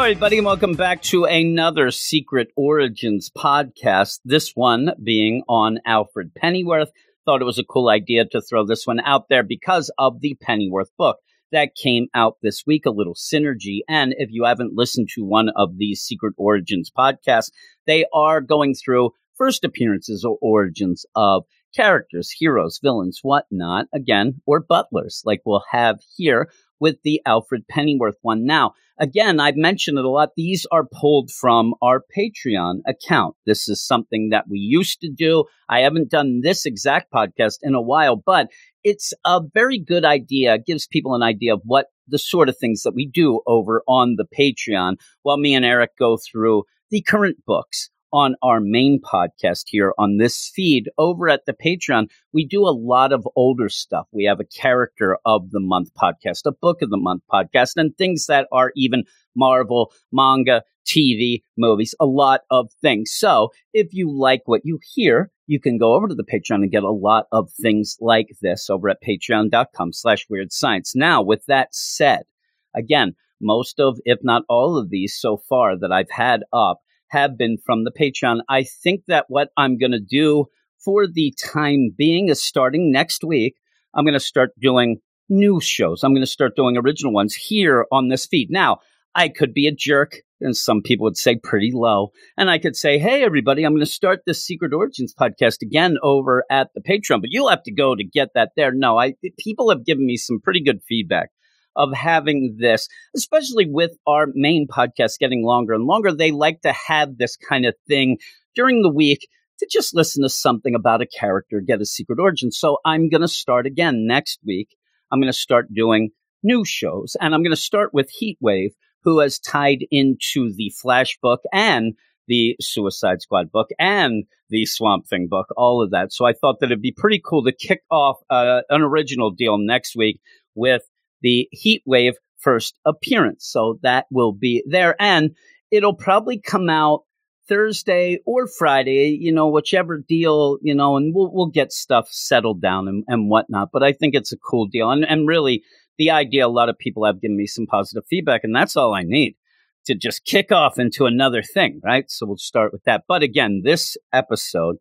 Hello, everybody, and welcome back to another Secret Origins podcast. This one being on Alfred Pennyworth. Thought it was a cool idea to throw this one out there because of the Pennyworth book that came out this week, a little synergy. And if you haven't listened to one of these Secret Origins podcasts, they are going through first appearances or origins of characters, heroes, villains, whatnot, again, or butlers, like we'll have here with the Alfred Pennyworth one. Now, again, I've mentioned it a lot. These are pulled from our Patreon account. This is something that we used to do. I haven't done this exact podcast in a while, but it's a very good idea. It gives people an idea of what the sort of things that we do over on the Patreon while me and Eric go through the current books on our main podcast here on this feed over at the Patreon, we do a lot of older stuff. We have a character of the month podcast, a book of the month podcast, and things that are even Marvel, manga, TV, movies, a lot of things. So if you like what you hear, you can go over to the Patreon and get a lot of things like this over at patreon.com slash weird science. Now, with that said, again, most of, if not all of these so far that I've had up have been from the Patreon. I think that what I'm going to do for the time being is starting next week. I'm going to start doing new shows. I'm going to start doing original ones here on this feed. Now, I could be a jerk, and some people would say pretty low. And I could say, hey, everybody, I'm going to start this Secret Origins podcast again over at the Patreon, but you'll have to go to get that there. No, I people have given me some pretty good feedback of having this, especially with our main podcast getting longer and longer. They like to have this kind of thing during the week to just listen to something about a character, get a secret origin. So I'm going to start again next week. I'm going to start doing new shows and I'm going to start with Heatwave, who has tied into the Flash book and the Suicide Squad book and the Swamp Thing book, all of that. So I thought that it'd be pretty cool to kick off uh, an original deal next week with the heat wave first appearance. So that will be there. And it'll probably come out Thursday or Friday, you know, whichever deal, you know, and we'll, we'll get stuff settled down and, and whatnot. But I think it's a cool deal. And, and really, the idea, a lot of people have given me some positive feedback, and that's all I need to just kick off into another thing, right? So we'll start with that. But again, this episode,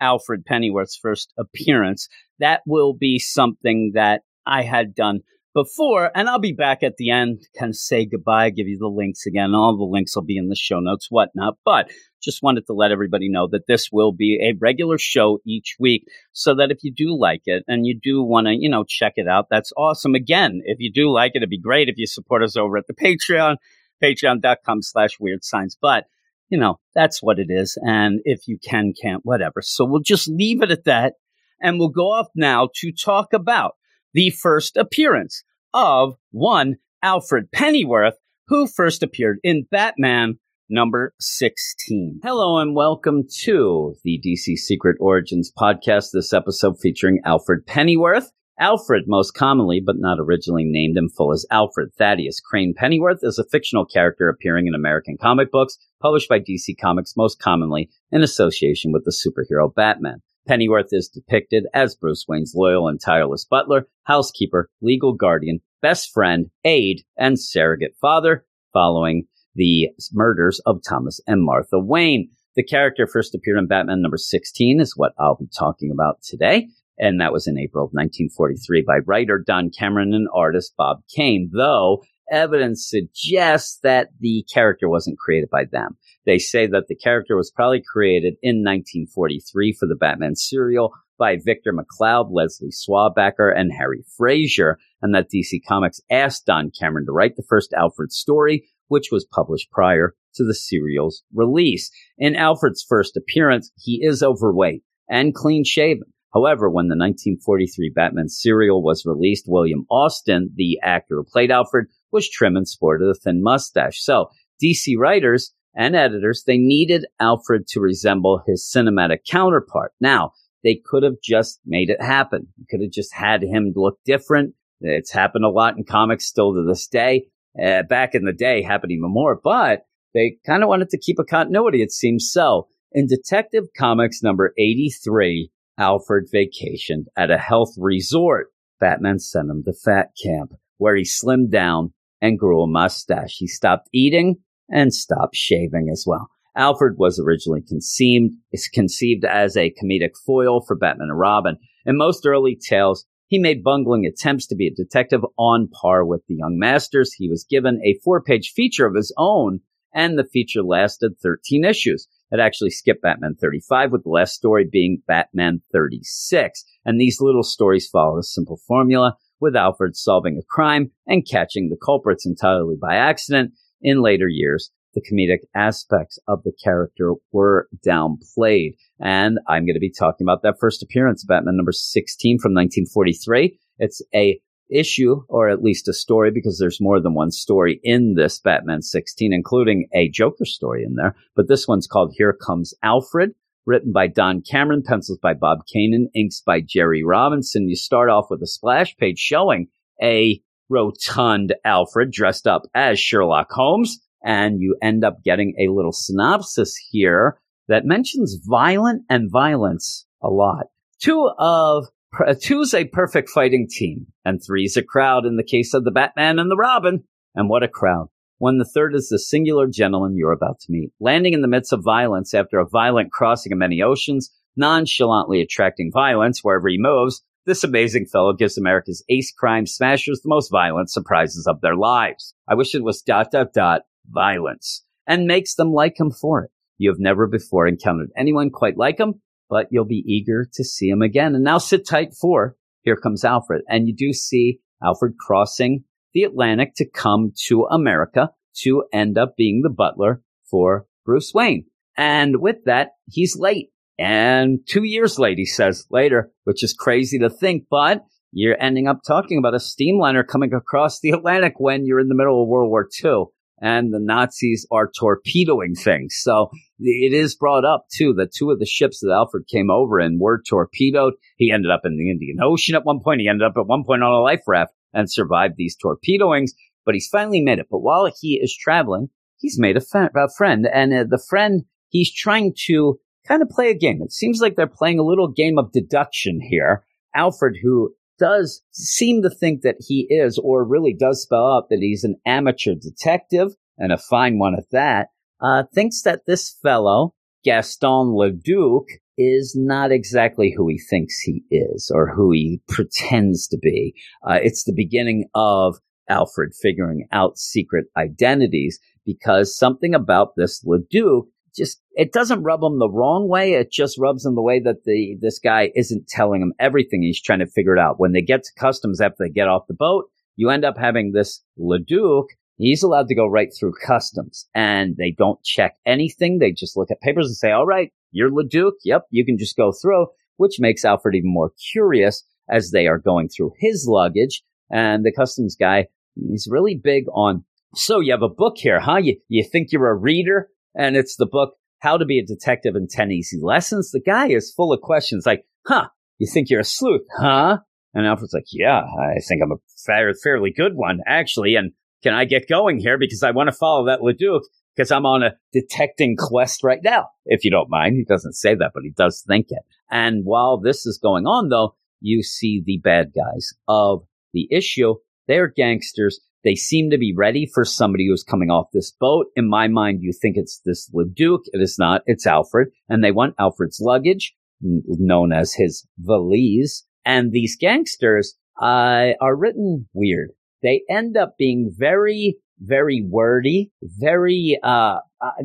Alfred Pennyworth's first appearance, that will be something that I had done before, and I'll be back at the end, kind of say goodbye, give you the links again. All the links will be in the show notes, whatnot. But just wanted to let everybody know that this will be a regular show each week so that if you do like it and you do want to, you know, check it out, that's awesome. Again, if you do like it, it'd be great if you support us over at the Patreon, patreon.com slash weird science. But, you know, that's what it is. And if you can, can't, whatever. So we'll just leave it at that. And we'll go off now to talk about the first appearance of one Alfred Pennyworth, who first appeared in Batman number 16. Hello and welcome to the DC Secret Origins podcast. This episode featuring Alfred Pennyworth. Alfred, most commonly, but not originally named in full as Alfred Thaddeus Crane Pennyworth, is a fictional character appearing in American comic books published by DC Comics, most commonly in association with the superhero Batman. Pennyworth is depicted as Bruce Wayne's loyal and tireless butler, housekeeper, legal guardian, best friend, aide, and surrogate father following the murders of Thomas and Martha Wayne. The character first appeared in Batman number 16 is what I'll be talking about today. And that was in April of 1943 by writer Don Cameron and artist Bob Kane, though evidence suggests that the character wasn't created by them. They say that the character was probably created in 1943 for the Batman serial by Victor McLeod, Leslie Swabacker, and Harry Fraser, and that DC Comics asked Don Cameron to write the first Alfred story, which was published prior to the serial's release. In Alfred's first appearance, he is overweight and clean shaven. However, when the 1943 Batman serial was released, William Austin, the actor who played Alfred, was trim and sported a thin mustache. So DC writers and editors, they needed Alfred to resemble his cinematic counterpart. Now, they could have just made it happen. Could have just had him look different. It's happened a lot in comics still to this day. Uh, back in the day, happened even more, but they kind of wanted to keep a continuity, it seems so. In Detective Comics number 83, Alfred vacationed at a health resort. Batman sent him to Fat Camp, where he slimmed down and grew a mustache. He stopped eating and stopped shaving as well. Alfred was originally conceived, conceived as a comedic foil for Batman and Robin. In most early tales, he made bungling attempts to be a detective on par with the young masters. He was given a four page feature of his own, and the feature lasted 13 issues. It actually skipped Batman 35, with the last story being Batman 36. And these little stories follow a simple formula, with Alfred solving a crime and catching the culprits entirely by accident. In later years, the comedic aspects of the character were downplayed. And I'm going to be talking about that first appearance, Batman number 16 from 1943. It's a issue, or at least a story, because there's more than one story in this Batman 16, including a Joker story in there. But this one's called Here Comes Alfred, written by Don Cameron, pencils by Bob Kane, inks by Jerry Robinson. You start off with a splash page showing a rotund Alfred dressed up as Sherlock Holmes and you end up getting a little synopsis here that mentions violent and violence a lot. Two of uh, two's a perfect fighting team, and three's a crowd in the case of the Batman and the Robin. And what a crowd. When the third is the singular gentleman you're about to meet, landing in the midst of violence after a violent crossing of many oceans, nonchalantly attracting violence wherever he moves, this amazing fellow gives America's ace crime smashers the most violent surprises of their lives. I wish it was dot dot dot violence and makes them like him for it. You have never before encountered anyone quite like him, but you'll be eager to see him again. And now sit tight for here comes Alfred. And you do see Alfred crossing the Atlantic to come to America to end up being the butler for Bruce Wayne. And with that, he's late. And two years late, he says later, which is crazy to think, but you're ending up talking about a steamliner coming across the Atlantic when you're in the middle of World War II and the Nazis are torpedoing things. So it is brought up too that two of the ships that Alfred came over in were torpedoed. He ended up in the Indian Ocean at one point. He ended up at one point on a life raft and survived these torpedoings, but he's finally made it. But while he is traveling, he's made a, fa- a friend and uh, the friend he's trying to kind of play a game. It seems like they're playing a little game of deduction here. Alfred, who does seem to think that he is, or really does spell out that he's an amateur detective and a fine one at that, uh, thinks that this fellow, Gaston Leduc, is not exactly who he thinks he is or who he pretends to be. Uh, it's the beginning of Alfred figuring out secret identities because something about this Leduc just it doesn't rub him the wrong way. It just rubs him the way that the this guy isn't telling him everything. He's trying to figure it out. When they get to customs after they get off the boat, you end up having this Leduc. He's allowed to go right through customs, and they don't check anything. They just look at papers and say, "All right, you're Leduc. Yep, you can just go through." Which makes Alfred even more curious as they are going through his luggage. And the customs guy, he's really big on. So you have a book here, huh? You you think you're a reader? and it's the book How to Be a Detective in 10 Easy Lessons. The guy is full of questions like, huh, you think you're a sleuth, huh? And Alfred's like, yeah, I think I'm a fair, fairly good one, actually. And can I get going here? Because I want to follow that Leduc because I'm on a detecting quest right now, if you don't mind. He doesn't say that, but he does think it. And while this is going on, though, you see the bad guys of the issue. They're gangsters they seem to be ready for somebody who's coming off this boat. In my mind, you think it's this Leduc. It is not. It's Alfred. And they want Alfred's luggage, known as his valise. And these gangsters uh, are written weird. They end up being very, very wordy, very, uh,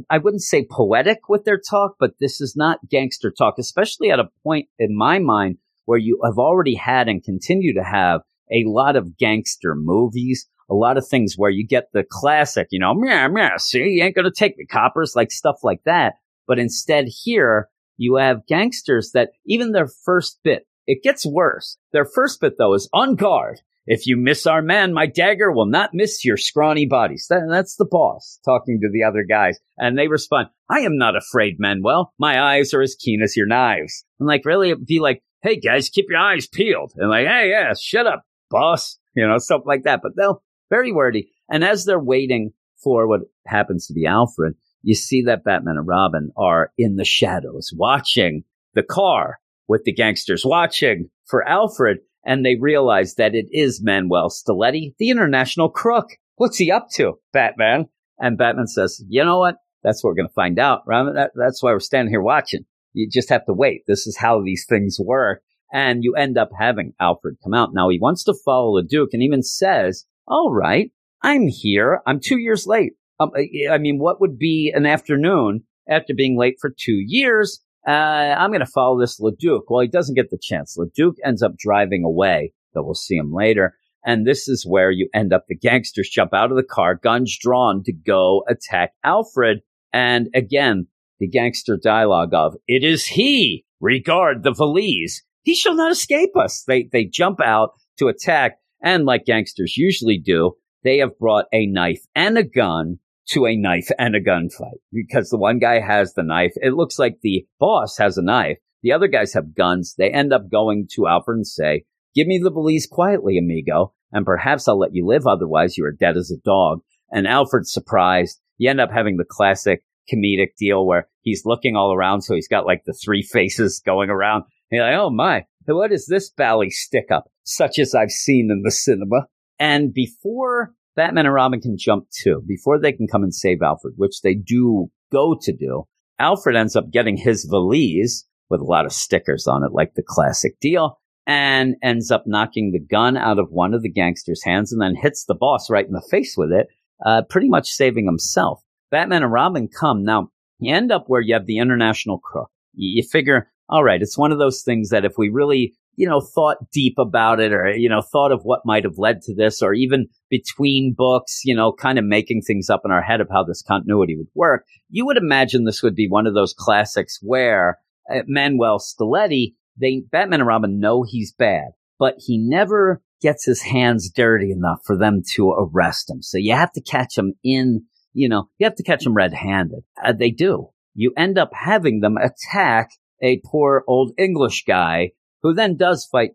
I wouldn't say poetic with their talk, but this is not gangster talk, especially at a point in my mind where you have already had and continue to have a lot of gangster movies, a lot of things where you get the classic, you know, meow, meow, see, you ain't going to take me coppers, like stuff like that. But instead here, you have gangsters that even their first bit, it gets worse. Their first bit though is on guard. If you miss our man, my dagger will not miss your scrawny bodies. That, that's the boss talking to the other guys. And they respond, I am not afraid, Manuel. My eyes are as keen as your knives. And like, really, be like, hey guys, keep your eyes peeled. And like, hey, yeah, shut up, boss. You know, stuff like that. But they'll, very wordy. And as they're waiting for what happens to be Alfred, you see that Batman and Robin are in the shadows watching the car with the gangsters watching for Alfred. And they realize that it is Manuel Stiletti, the international crook. What's he up to, Batman? And Batman says, you know what? That's what we're going to find out. That, that's why we're standing here watching. You just have to wait. This is how these things work. And you end up having Alfred come out. Now he wants to follow the Duke and even says, all right, I'm here. I'm two years late. Um, I mean, what would be an afternoon after being late for two years? Uh, I'm going to follow this Leduc. Well, he doesn't get the chance. Leduc ends up driving away, though we'll see him later. And this is where you end up. The gangsters jump out of the car, guns drawn to go attack Alfred. And again, the gangster dialogue of, it is he, regard the valise. He shall not escape us. They, they jump out to attack. And like gangsters usually do, they have brought a knife and a gun to a knife and a gunfight because the one guy has the knife. It looks like the boss has a knife. The other guys have guns. They end up going to Alfred and say, give me the valise quietly, amigo, and perhaps I'll let you live. Otherwise, you are dead as a dog. And Alfred's surprised. You end up having the classic comedic deal where he's looking all around. So he's got like the three faces going around. And you're like, oh my, what is this bally stick up? Such as I've seen in the cinema. And before Batman and Robin can jump too, before they can come and save Alfred, which they do go to do, Alfred ends up getting his valise with a lot of stickers on it, like the classic deal, and ends up knocking the gun out of one of the gangsters' hands and then hits the boss right in the face with it, uh, pretty much saving himself. Batman and Robin come. Now, you end up where you have the international crook. You, you figure, all right, it's one of those things that if we really you know, thought deep about it or, you know, thought of what might have led to this or even between books, you know, kind of making things up in our head of how this continuity would work, you would imagine this would be one of those classics where uh, Manuel Stiletti, they, Batman and Robin know he's bad, but he never gets his hands dirty enough for them to arrest him. So you have to catch him in, you know, you have to catch him red handed. Uh, they do. You end up having them attack a poor old English guy who then does fight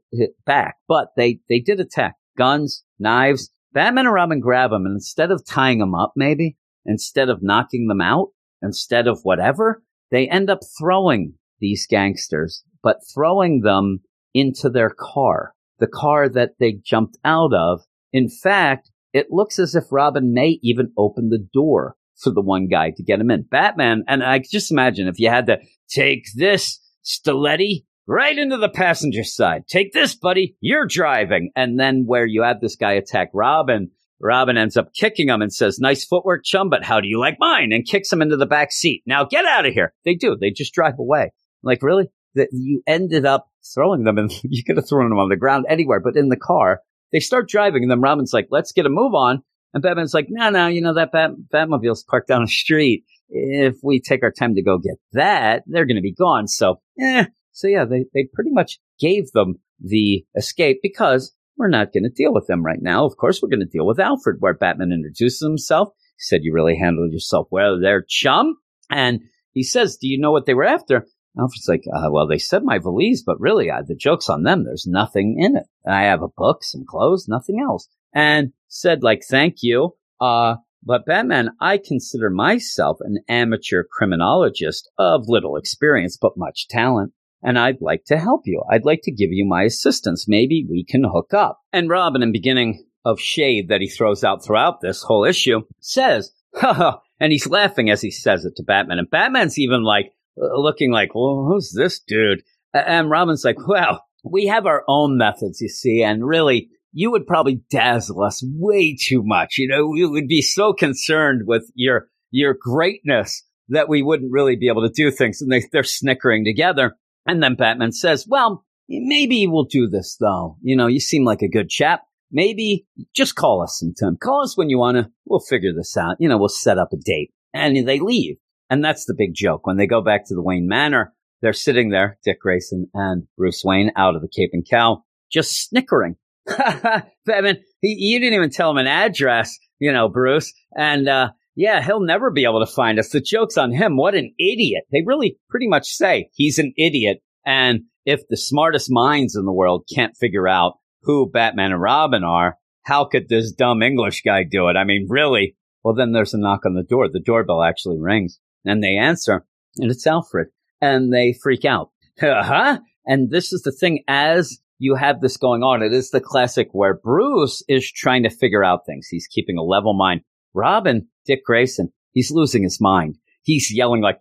back. But they, they did attack guns, knives. Batman and Robin grab him and instead of tying them up, maybe instead of knocking them out, instead of whatever, they end up throwing these gangsters, but throwing them into their car, the car that they jumped out of. In fact, it looks as if Robin may even open the door for the one guy to get him in. Batman, and I just imagine if you had to take this Stiletti right into the passenger side. Take this, buddy. You're driving. And then where you have this guy attack Robin, Robin ends up kicking him and says, nice footwork, chum, but how do you like mine? And kicks him into the back seat. Now get out of here. They do. They just drive away. Like, really? That you ended up throwing them and you could have thrown them on the ground anywhere, but in the car, they start driving and then Robin's like, let's get a move on. And Batman's like, no, no, you know, that Bat- Batmobile's parked down the street. If we take our time to go get that, they're going to be gone. So, eh, so yeah, they, they pretty much gave them the escape because we're not going to deal with them right now. Of course, we're going to deal with Alfred, where Batman introduces himself. He said, you really handled yourself well there, chum. And he says, do you know what they were after? Alfred's like, uh, well, they said my valise, but really, uh, the joke's on them. There's nothing in it. I have a book, some clothes, nothing else. And said, like, thank you. Uh, but Batman, I consider myself an amateur criminologist of little experience, but much talent and I'd like to help you. I'd like to give you my assistance. Maybe we can hook up. And Robin, in beginning of shade that he throws out throughout this whole issue, says, ha and he's laughing as he says it to Batman. And Batman's even like uh, looking like, well, who's this dude? And Robin's like, well, we have our own methods, you see, and really, you would probably dazzle us way too much. You know, we would be so concerned with your your greatness that we wouldn't really be able to do things. And they, they're snickering together. And then Batman says, well, maybe we'll do this though. You know, you seem like a good chap. Maybe just call us sometime. Call us when you want to. We'll figure this out. You know, we'll set up a date. And they leave. And that's the big joke. When they go back to the Wayne Manor, they're sitting there, Dick Grayson and Bruce Wayne out of the Cape and Cowl, just snickering. Batman, he, you didn't even tell him an address, you know, Bruce. And, uh, yeah, he'll never be able to find us. The joke's on him. What an idiot. They really pretty much say he's an idiot. And if the smartest minds in the world can't figure out who Batman and Robin are, how could this dumb English guy do it? I mean, really? Well, then there's a knock on the door. The doorbell actually rings and they answer and it's Alfred and they freak out. huh? And this is the thing as you have this going on. It is the classic where Bruce is trying to figure out things. He's keeping a level mind. Robin, Dick Grayson, he's losing his mind. He's yelling like,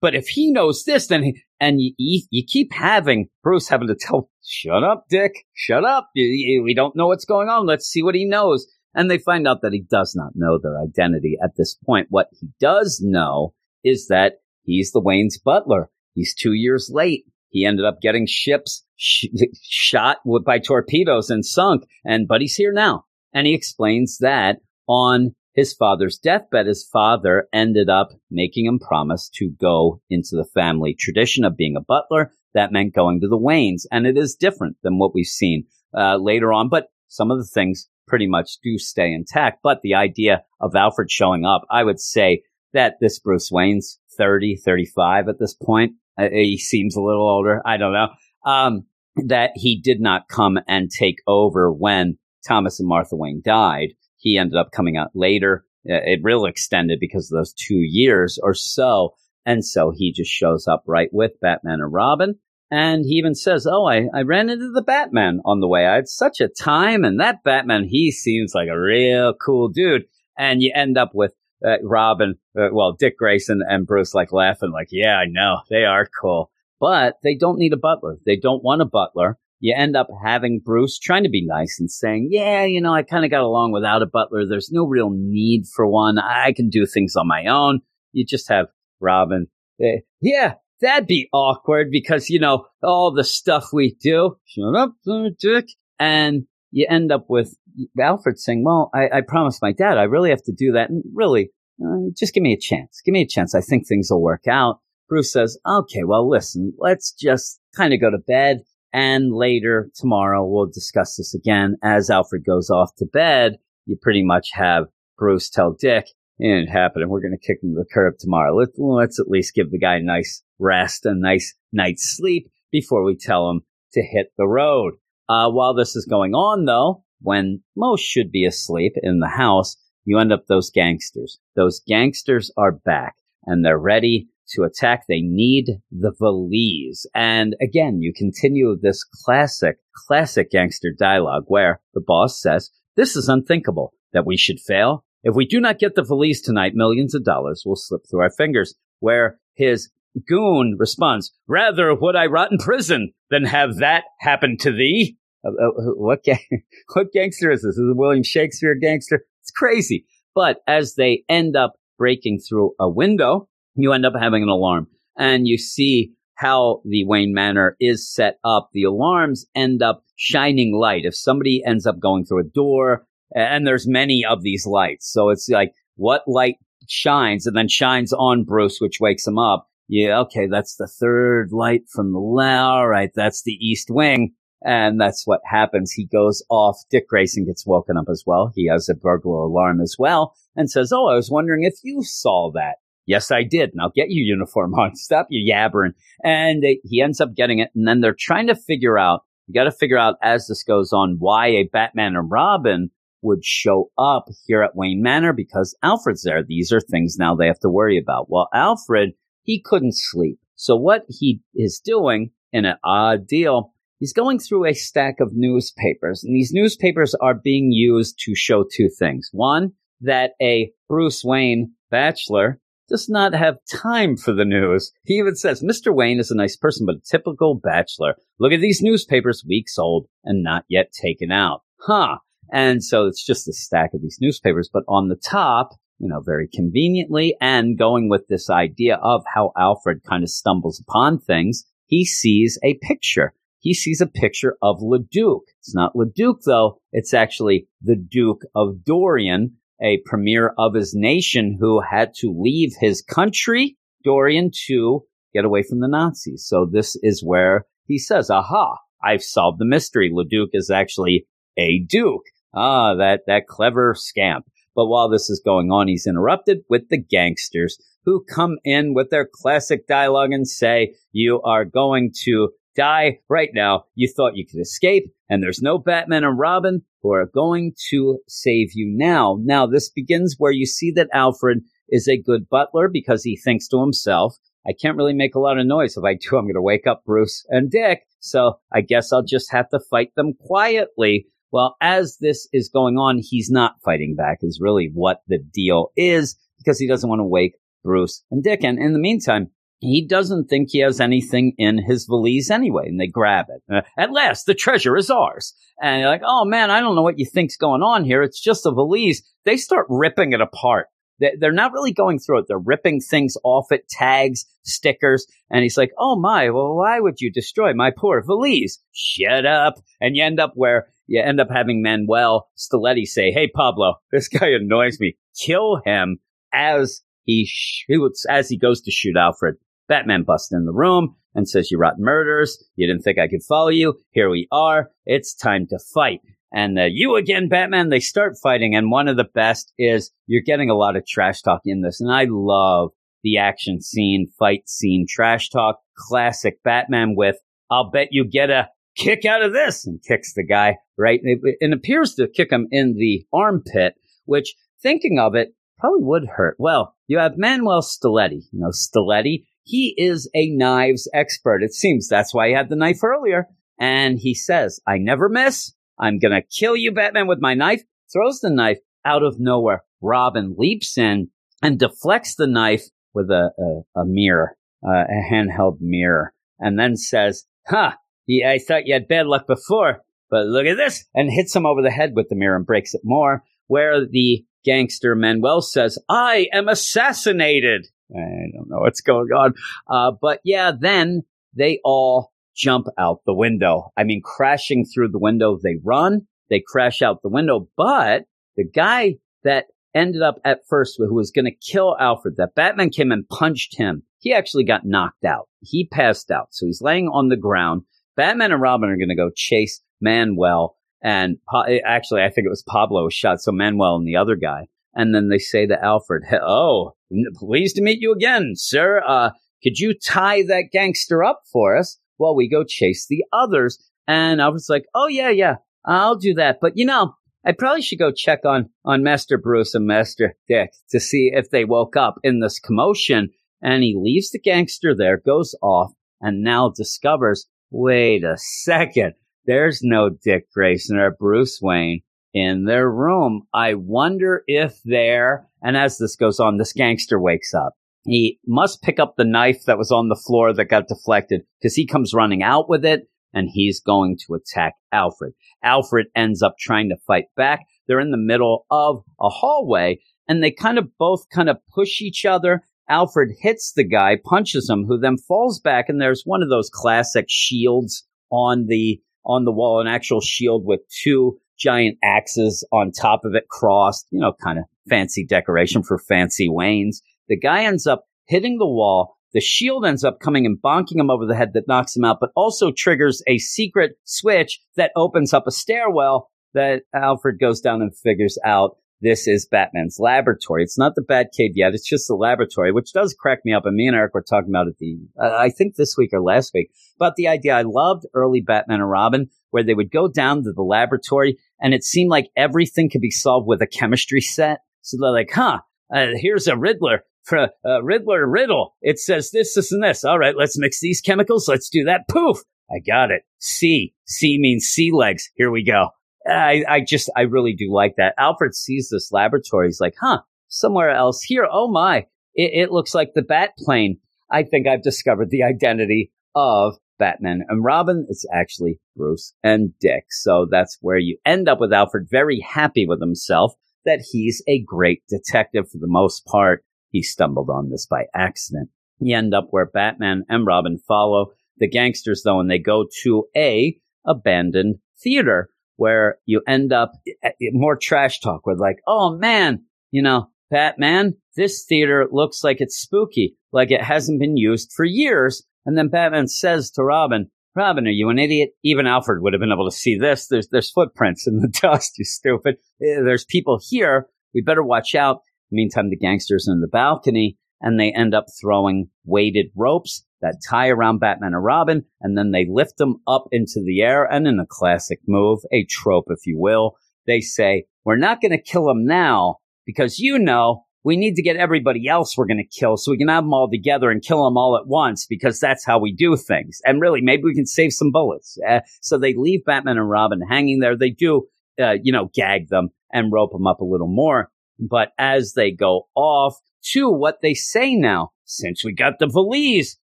but if he knows this, then he, and you, you, keep having Bruce having to tell, shut up, Dick, shut up. We don't know what's going on. Let's see what he knows. And they find out that he does not know their identity at this point. What he does know is that he's the Wayne's butler. He's two years late. He ended up getting ships sh- shot by torpedoes and sunk. And, but he's here now. And he explains that on his father's deathbed, his father ended up making him promise to go into the family tradition of being a butler. That meant going to the Waynes. And it is different than what we've seen uh, later on. But some of the things pretty much do stay intact. But the idea of Alfred showing up, I would say that this Bruce Wayne's 30, 35 at this point. Uh, he seems a little older. I don't know. Um, that he did not come and take over when Thomas and Martha Wayne died. He ended up coming out later. Uh, it really extended because of those two years or so. And so he just shows up right with Batman and Robin. And he even says, Oh, I, I ran into the Batman on the way. I had such a time. And that Batman, he seems like a real cool dude. And you end up with uh, Robin, uh, well, Dick Grayson and Bruce like laughing, like, yeah, I know they are cool, but they don't need a butler. They don't want a butler. You end up having Bruce trying to be nice and saying, yeah, you know, I kind of got along without a butler. There's no real need for one. I can do things on my own. You just have Robin. Uh, yeah, that'd be awkward because, you know, all the stuff we do. Shut up, Dick. And you end up with Alfred saying, well, I, I promised my dad I really have to do that. And really, uh, just give me a chance. Give me a chance. I think things will work out. Bruce says, okay, well, listen, let's just kind of go to bed. And later tomorrow, we'll discuss this again. As Alfred goes off to bed, you pretty much have Bruce tell Dick, it ain't happening. We're going to kick him to the curb tomorrow. Let's, let's at least give the guy a nice rest, a nice night's sleep before we tell him to hit the road. Uh, while this is going on, though, when most should be asleep in the house, you end up those gangsters. Those gangsters are back and they're ready to attack. They need the valise. And again, you continue this classic, classic gangster dialogue where the boss says, this is unthinkable that we should fail. If we do not get the valise tonight, millions of dollars will slip through our fingers. Where his goon responds, rather would I rot in prison than have that happen to thee. Uh, uh, what, ga- what gangster is this? Is it William Shakespeare gangster? It's crazy. But as they end up breaking through a window, you end up having an alarm and you see how the Wayne Manor is set up. The alarms end up shining light. If somebody ends up going through a door and there's many of these lights. So it's like what light shines and then shines on Bruce, which wakes him up. Yeah. Okay. That's the third light from the left. All right. That's the east wing. And that's what happens. He goes off. Dick Grayson gets woken up as well. He has a burglar alarm as well and says, Oh, I was wondering if you saw that. Yes, I did. Now get your uniform on. Stop your yabbering. And he ends up getting it. And then they're trying to figure out, you got to figure out as this goes on why a Batman and Robin would show up here at Wayne Manor because Alfred's there. These are things now they have to worry about. Well, Alfred, he couldn't sleep. So what he is doing in an odd deal he's going through a stack of newspapers, and these newspapers are being used to show two things. One, that a Bruce Wayne bachelor does not have time for the news. He even says, Mr. Wayne is a nice person, but a typical bachelor. Look at these newspapers, weeks old and not yet taken out. Huh. And so it's just a stack of these newspapers, but on the top, you know, very conveniently and going with this idea of how Alfred kind of stumbles upon things, he sees a picture he sees a picture of Leduc. It's not Leduc, though. It's actually the Duke of Dorian, a premier of his nation who had to leave his country, Dorian, to get away from the Nazis. So this is where he says, aha, I've solved the mystery. Leduc is actually a duke. Ah, that, that clever scamp. But while this is going on, he's interrupted with the gangsters who come in with their classic dialogue and say, you are going to die right now. You thought you could escape, and there's no Batman and Robin who are going to save you now. Now, this begins where you see that Alfred is a good butler because he thinks to himself, I can't really make a lot of noise. If I do, I'm going to wake up Bruce and Dick. So I guess I'll just have to fight them quietly. Well, as this is going on, he's not fighting back, is really what the deal is, because he doesn't want to wake Bruce and Dick. And in the meantime, he doesn't think he has anything in his valise anyway, and they grab it. Uh, At last, the treasure is ours. And you're like, oh man, I don't know what you think's going on here. It's just a valise. They start ripping it apart. They're not really going through it. They're ripping things off it, tags, stickers. And he's like, oh my, well, why would you destroy my poor valise? Shut up. And you end up where you end up having Manuel Stiletti say, hey, Pablo, this guy annoys me. Kill him as he shoots, as he goes to shoot Alfred. Batman busts in the room and says, You rotten murderers. You didn't think I could follow you. Here we are. It's time to fight. And uh, you again, Batman, they start fighting. And one of the best is you're getting a lot of trash talk in this. And I love the action scene, fight scene, trash talk, classic Batman with, I'll bet you get a kick out of this and kicks the guy, right? And it, it appears to kick him in the armpit, which thinking of it probably would hurt. Well, you have Manuel Stiletti, you know, Stiletti he is a knives expert. It seems that's why he had the knife earlier. And he says, I never miss. I'm going to kill you, Batman, with my knife. Throws the knife out of nowhere. Robin leaps in and deflects the knife with a, a, a mirror, uh, a handheld mirror, and then says, Huh, I thought you had bad luck before, but look at this, and hits him over the head with the mirror and breaks it more. Where the gangster Manuel says, I am assassinated. I don't know what's going on. Uh, but yeah, then they all jump out the window. I mean, crashing through the window, they run, they crash out the window. But the guy that ended up at first, who was going to kill Alfred, that Batman came and punched him, he actually got knocked out. He passed out. So he's laying on the ground. Batman and Robin are going to go chase Manuel. And actually, I think it was Pablo shot. So Manuel and the other guy. And then they say to Alfred, Oh, pleased to meet you again, sir. Uh, could you tie that gangster up for us while we go chase the others? And Alfred's like, Oh, yeah, yeah, I'll do that. But you know, I probably should go check on, on Master Bruce and Master Dick to see if they woke up in this commotion. And he leaves the gangster there, goes off, and now discovers, wait a second, there's no Dick Grayson or Bruce Wayne in their room. I wonder if they're, and as this goes on, this gangster wakes up. He must pick up the knife that was on the floor that got deflected because he comes running out with it and he's going to attack Alfred. Alfred ends up trying to fight back. They're in the middle of a hallway and they kind of both kind of push each other. Alfred hits the guy, punches him, who then falls back. And there's one of those classic shields on the, on the wall, an actual shield with two giant axes on top of it crossed, you know, kind of fancy decoration for fancy Waynes. The guy ends up hitting the wall. The shield ends up coming and bonking him over the head that knocks him out, but also triggers a secret switch that opens up a stairwell that Alfred goes down and figures out this is Batman's laboratory. It's not the Batcave yet. It's just the laboratory, which does crack me up. And me and Eric were talking about it the, uh, I think this week or last week, about the idea. I loved early Batman and Robin where they would go down to the laboratory and it seemed like everything could be solved with a chemistry set. So they're like, huh, uh, here's a Riddler for uh, Riddler riddle. It says this, this, and this. All right, let's mix these chemicals. Let's do that. Poof. I got it. C. C means sea legs. Here we go. I, I just, I really do like that. Alfred sees this laboratory. He's like, huh, somewhere else here. Oh my, it, it looks like the bat plane. I think I've discovered the identity of Batman and Robin. It's actually Bruce and Dick. So that's where you end up with Alfred very happy with himself that he's a great detective for the most part. He stumbled on this by accident. You end up where Batman and Robin follow the gangsters though, and they go to a abandoned theater where you end up eh, eh, more trash talk with like, oh man, you know, Batman, this theater looks like it's spooky, like it hasn't been used for years. And then Batman says to Robin, Robin, are you an idiot? Even Alfred would have been able to see this. There's, there's footprints in the dust, you stupid. Eh, there's people here. We better watch out. Meantime, the gangsters in the balcony and they end up throwing weighted ropes that tie around Batman and Robin, and then they lift them up into the air. And in a classic move, a trope, if you will, they say, We're not going to kill him now because you know we need to get everybody else we're going to kill so we can have them all together and kill them all at once because that's how we do things. And really, maybe we can save some bullets. Uh, so they leave Batman and Robin hanging there. They do, uh, you know, gag them and rope them up a little more. But as they go off to what they say now, since we got the valise,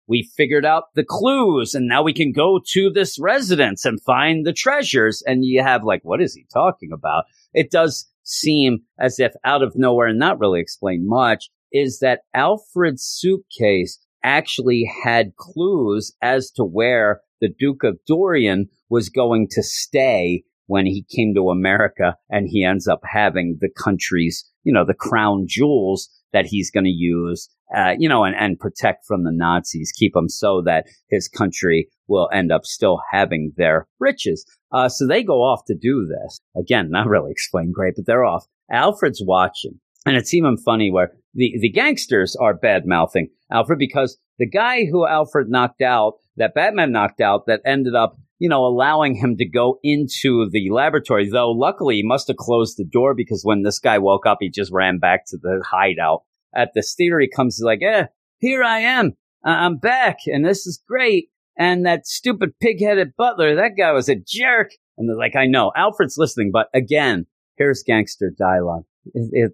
we figured out the clues and now we can go to this residence and find the treasures. And you have like, what is he talking about? It does seem as if out of nowhere and not really explain much is that Alfred's suitcase actually had clues as to where the Duke of Dorian was going to stay when he came to America and he ends up having the country's, you know, the crown jewels that he's going to use, uh, you know, and, and protect from the Nazis, keep them so that his country will end up still having their riches. Uh, so they go off to do this. Again, not really explained great, but they're off. Alfred's watching. And it's even funny where the, the gangsters are bad mouthing Alfred because the guy who Alfred knocked out, that Batman knocked out, that ended up, you know, allowing him to go into the laboratory, though luckily he must have closed the door because when this guy woke up, he just ran back to the hideout. At the theater, he comes like, eh, here I am. I'm back and this is great. And that stupid pig-headed butler, that guy was a jerk. And they're like, I know. Alfred's listening, but again, here's gangster dialogue.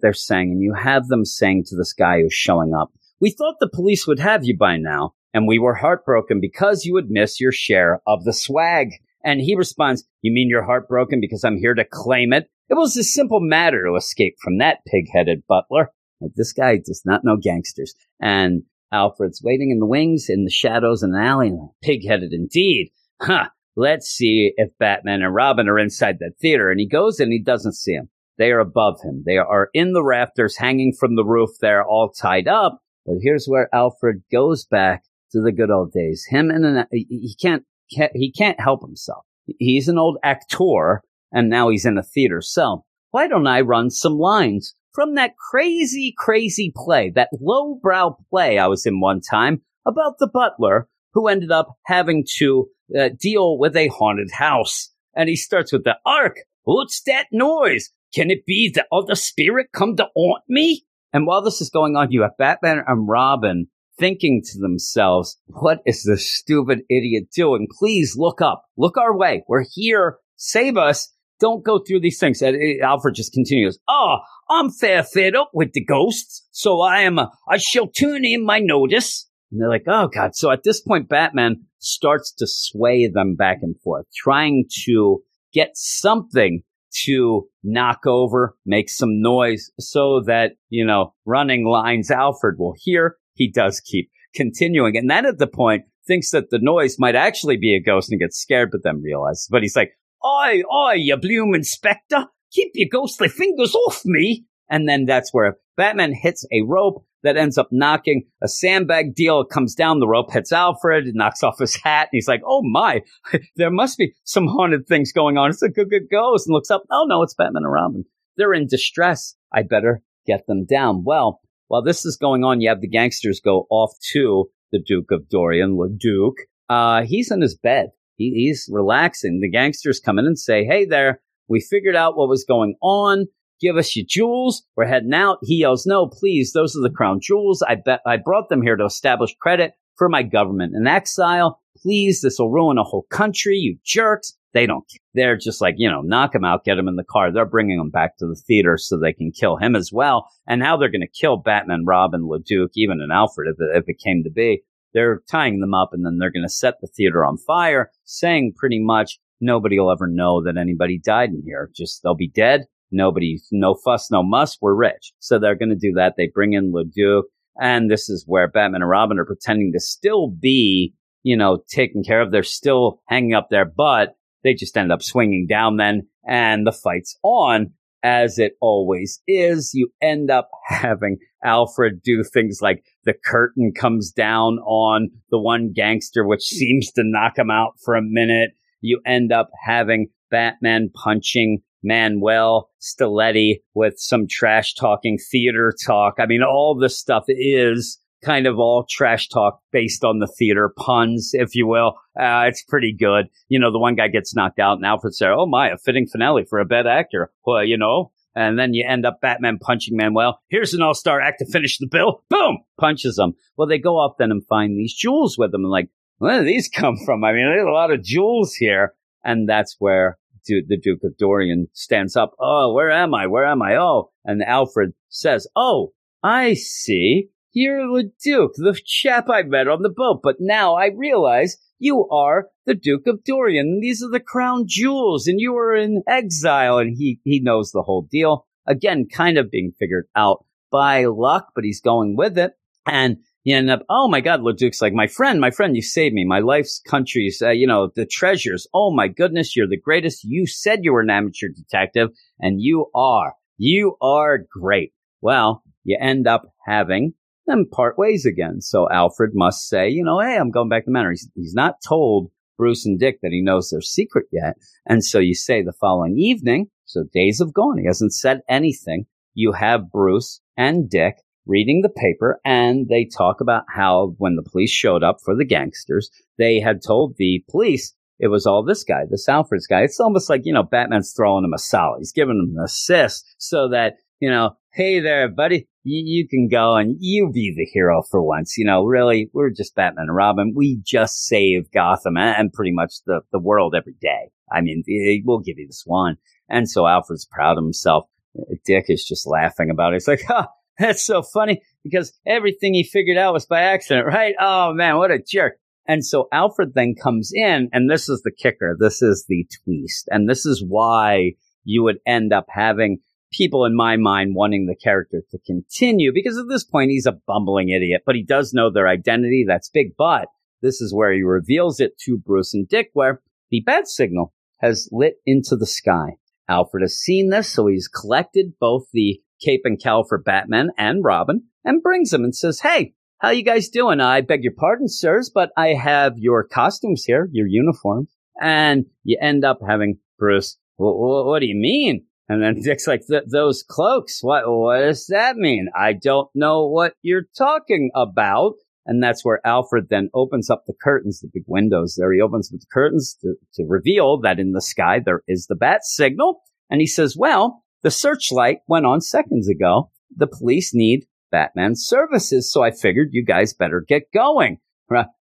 They're saying, and you have them saying to this guy who's showing up, we thought the police would have you by now, and we were heartbroken because you would miss your share of the swag. And he responds, you mean you're heartbroken because I'm here to claim it? It was a simple matter to escape from that pig-headed butler. Like, this guy does not know gangsters. And Alfred's waiting in the wings in the shadows in an alley. Pig headed indeed. Huh. Let's see if Batman and Robin are inside that theater. And he goes and he doesn't see them. They are above him. They are in the rafters hanging from the roof. They're all tied up. But here's where Alfred goes back to the good old days. Him and an, he can't, he can't help himself. He's an old actor and now he's in a theater. So why don't I run some lines? from that crazy, crazy play, that lowbrow play I was in one time about the butler who ended up having to uh, deal with a haunted house. And he starts with the ark. What's that noise? Can it be the other spirit come to haunt me? And while this is going on, you have Batman and Robin thinking to themselves, what is this stupid idiot doing? Please look up. Look our way. We're here. Save us don't go through these things. And uh, Alfred just continues, Oh, I'm fair fed up with the ghosts, so I am, a, I shall turn in my notice. And they're like, Oh God. So at this point, Batman starts to sway them back and forth, trying to get something to knock over, make some noise so that, you know, running lines Alfred will hear. He does keep continuing. And then at the point, thinks that the noise might actually be a ghost and gets scared, but then realizes, but he's like, Oi, oi, you bloomin' spectre! Keep your ghostly fingers off me! And then that's where Batman hits a rope that ends up knocking a sandbag deal. Comes down the rope, hits Alfred, knocks off his hat. And he's like, Oh my, there must be some haunted things going on. It's a good, good ghost and looks up. Oh no, it's Batman and Robin. They're in distress. I better get them down. Well, while this is going on, you have the gangsters go off to the Duke of Dorian, Leduc. Uh, he's in his bed he, he's relaxing. The gangsters come in and say, Hey there, we figured out what was going on. Give us your jewels. We're heading out. He yells, No, please. Those are the crown jewels. I bet I brought them here to establish credit for my government in exile. Please, this will ruin a whole country. You jerks. They don't. They're just like, you know, knock him out, get him in the car. They're bringing him back to the theater so they can kill him as well. And now they're going to kill Batman, Robin, LeDuc, even an Alfred if it, if it came to be. They're tying them up and then they're going to set the theater on fire, saying pretty much nobody will ever know that anybody died in here. Just they'll be dead. Nobody, no fuss, no muss. We're rich. So they're going to do that. They bring in Leduc. And this is where Batman and Robin are pretending to still be, you know, taken care of. They're still hanging up their butt. They just end up swinging down then and the fight's on as it always is. You end up having Alfred do things like the curtain comes down on the one gangster, which hmm. seems to knock him out for a minute. You end up having Batman punching Manuel Stiletti with some trash talking theater talk. I mean, all this stuff is kind of all trash talk based on the theater puns, if you will. Uh, it's pretty good. You know, the one guy gets knocked out and Alfred says, Oh my, a fitting finale for a bad actor. Well, you know, And then you end up Batman punching Manuel. Here's an all star act to finish the bill. Boom! Punches him. Well, they go off then and find these jewels with them and like, where do these come from? I mean, there's a lot of jewels here. And that's where the Duke of Dorian stands up. Oh, where am I? Where am I? Oh, and Alfred says, Oh, I see. You're the Duke, the chap I met on the boat. But now I realize you are the Duke of Dorian. These are the crown jewels, and you are in exile. And he, he knows the whole deal. Again, kind of being figured out by luck, but he's going with it. And you end up, oh my God, Leduc's like, my friend, my friend, you saved me. My life's countries, uh, you know, the treasures. Oh my goodness, you're the greatest. You said you were an amateur detective, and you are. You are great. Well, you end up having them part ways again. So Alfred must say, you know, hey, I'm going back to Manor. He's, he's not told Bruce and Dick that he knows their secret yet. And so you say the following evening, so days have gone. He hasn't said anything. You have Bruce and Dick reading the paper and they talk about how when the police showed up for the gangsters, they had told the police it was all this guy, this Alfred's guy. It's almost like, you know, Batman's throwing him a solid. He's giving him an assist so that, you know, hey there, buddy, you, you can go and you be the hero for once. You know, really, we're just Batman and Robin. We just save Gotham and pretty much the, the world every day. I mean, eh, eh, we'll give you this one. And so Alfred's proud of himself. Eh, Dick is just laughing about it. It's like, huh, that's so funny because everything he figured out was by accident, right? Oh man, what a jerk. And so Alfred then comes in, and this is the kicker. This is the twist. And this is why you would end up having people in my mind wanting the character to continue because at this point he's a bumbling idiot, but he does know their identity. That's big. But this is where he reveals it to Bruce and Dick, where the bat signal has lit into the sky. Alfred has seen this, so he's collected both the cape and cowl for Batman and Robin and brings them and says, Hey, how you guys doing? I beg your pardon, sirs, but I have your costumes here, your uniforms. And you end up having Bruce. What do you mean? And then Dick's like, those cloaks, what, what does that mean? I don't know what you're talking about. And that's where Alfred then opens up the curtains, the big windows there. He opens up the curtains to, to reveal that in the sky there is the bat signal. And he says, well, the searchlight went on seconds ago. The police need Batman's services. So I figured you guys better get going.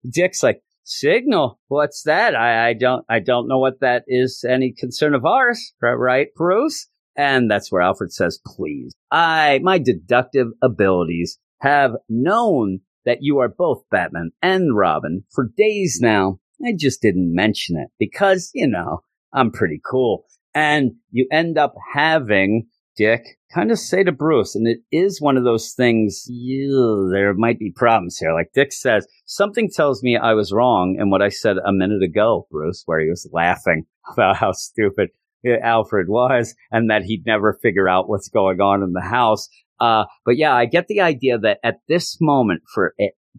Dick's like, signal. What's that? I, I don't, I don't know what that is. Any concern of ours, right, Bruce? And that's where Alfred says, please. I, my deductive abilities have known that you are both Batman and Robin for days now. I just didn't mention it because, you know, I'm pretty cool. And you end up having Dick kind of say to Bruce, and it is one of those things, there might be problems here. Like Dick says, something tells me I was wrong in what I said a minute ago, Bruce, where he was laughing about how stupid Alfred was and that he'd never figure out what's going on in the house. Uh, but yeah, I get the idea that at this moment, for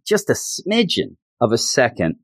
just a smidgen of a second,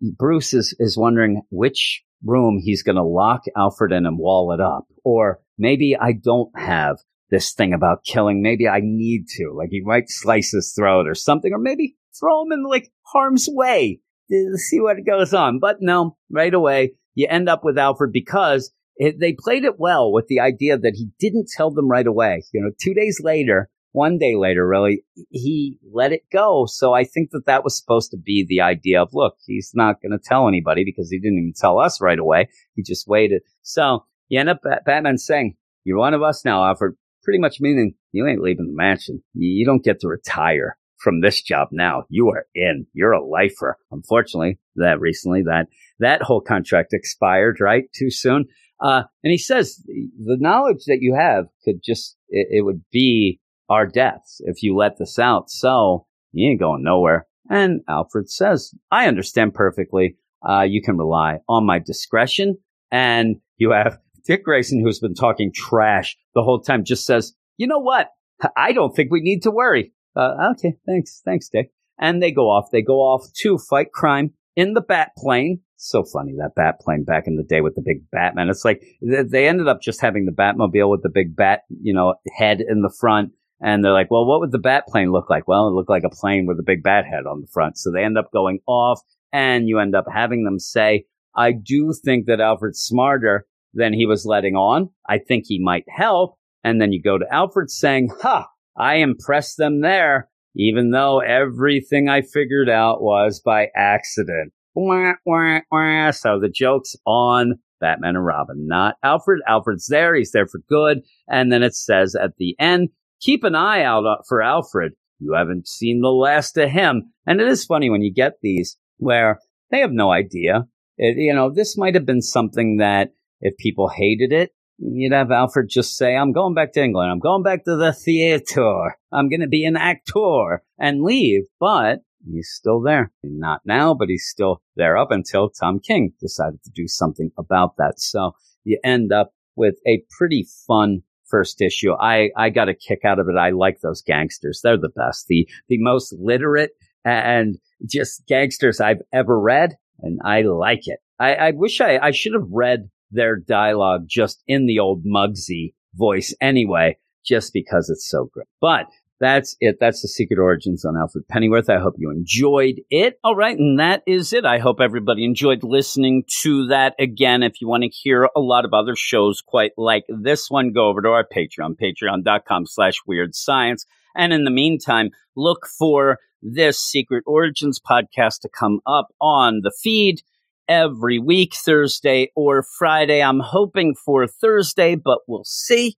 Bruce is, is wondering which room he's going to lock Alfred in and wall it up. Or maybe I don't have this thing about killing. Maybe I need to. Like he might slice his throat or something, or maybe throw him in like harm's way to see what goes on. But no, right away, you end up with Alfred because it, they played it well with the idea that he didn't tell them right away. You know, two days later, one day later, really, he let it go. So I think that that was supposed to be the idea of, look, he's not going to tell anybody because he didn't even tell us right away. He just waited. So you end up Batman saying, you're one of us now, Alfred. Pretty much meaning you ain't leaving the mansion. You don't get to retire from this job now. You are in. You're a lifer. Unfortunately, that recently that that whole contract expired, right? Too soon. Uh, and he says the knowledge that you have could just, it, it would be our deaths if you let this out. So you ain't going nowhere. And Alfred says, I understand perfectly. Uh, you can rely on my discretion. And you have Dick Grayson, who's been talking trash the whole time, just says, you know what? I don't think we need to worry. Uh, okay, thanks. Thanks, Dick. And they go off. They go off to fight crime in the bat plane. So funny that bat plane back in the day with the big Batman. It's like they ended up just having the Batmobile with the big bat, you know, head in the front and they're like, well, what would the bat plane look like? Well, it looked like a plane with a big bat head on the front. So they end up going off and you end up having them say, I do think that Alfred's smarter than he was letting on. I think he might help, And then you go to Alfred saying, Ha, I impressed them there, even though everything I figured out was by accident. Wah, wah, wah. So the joke's on Batman and Robin, not Alfred. Alfred's there. He's there for good. And then it says at the end, keep an eye out uh, for Alfred. You haven't seen the last of him. And it is funny when you get these where they have no idea. It, you know, this might have been something that if people hated it, you'd have Alfred just say, I'm going back to England. I'm going back to the theater. I'm going to be an actor and leave. But he's still there. Not now, but he's still there up until Tom King decided to do something about that. So you end up with a pretty fun first issue. I, I got a kick out of it. I like those gangsters. They're the best. The, the most literate and just gangsters I've ever read. And I like it. I, I wish I, I should have read their dialogue just in the old Mugsy voice anyway, just because it's so great. But that's it. That's the secret origins on Alfred Pennyworth. I hope you enjoyed it. All right. And that is it. I hope everybody enjoyed listening to that. Again, if you want to hear a lot of other shows quite like this one, go over to our Patreon, patreon.com slash weird science. And in the meantime, look for this Secret Origins podcast to come up on the feed every week, Thursday or Friday. I'm hoping for Thursday, but we'll see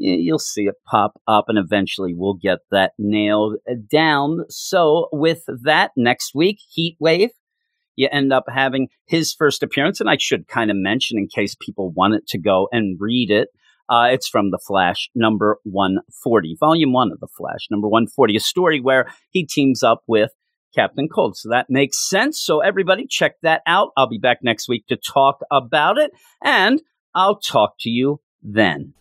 you'll see it pop up and eventually we'll get that nailed down. So with that next week, Heat Wave, you end up having his first appearance. And I should kind of mention in case people wanted to go and read it. Uh, it's from The Flash, number 140, volume one of The Flash, number 140, a story where he teams up with Captain Cold. So that makes sense. So everybody check that out. I'll be back next week to talk about it and I'll talk to you then.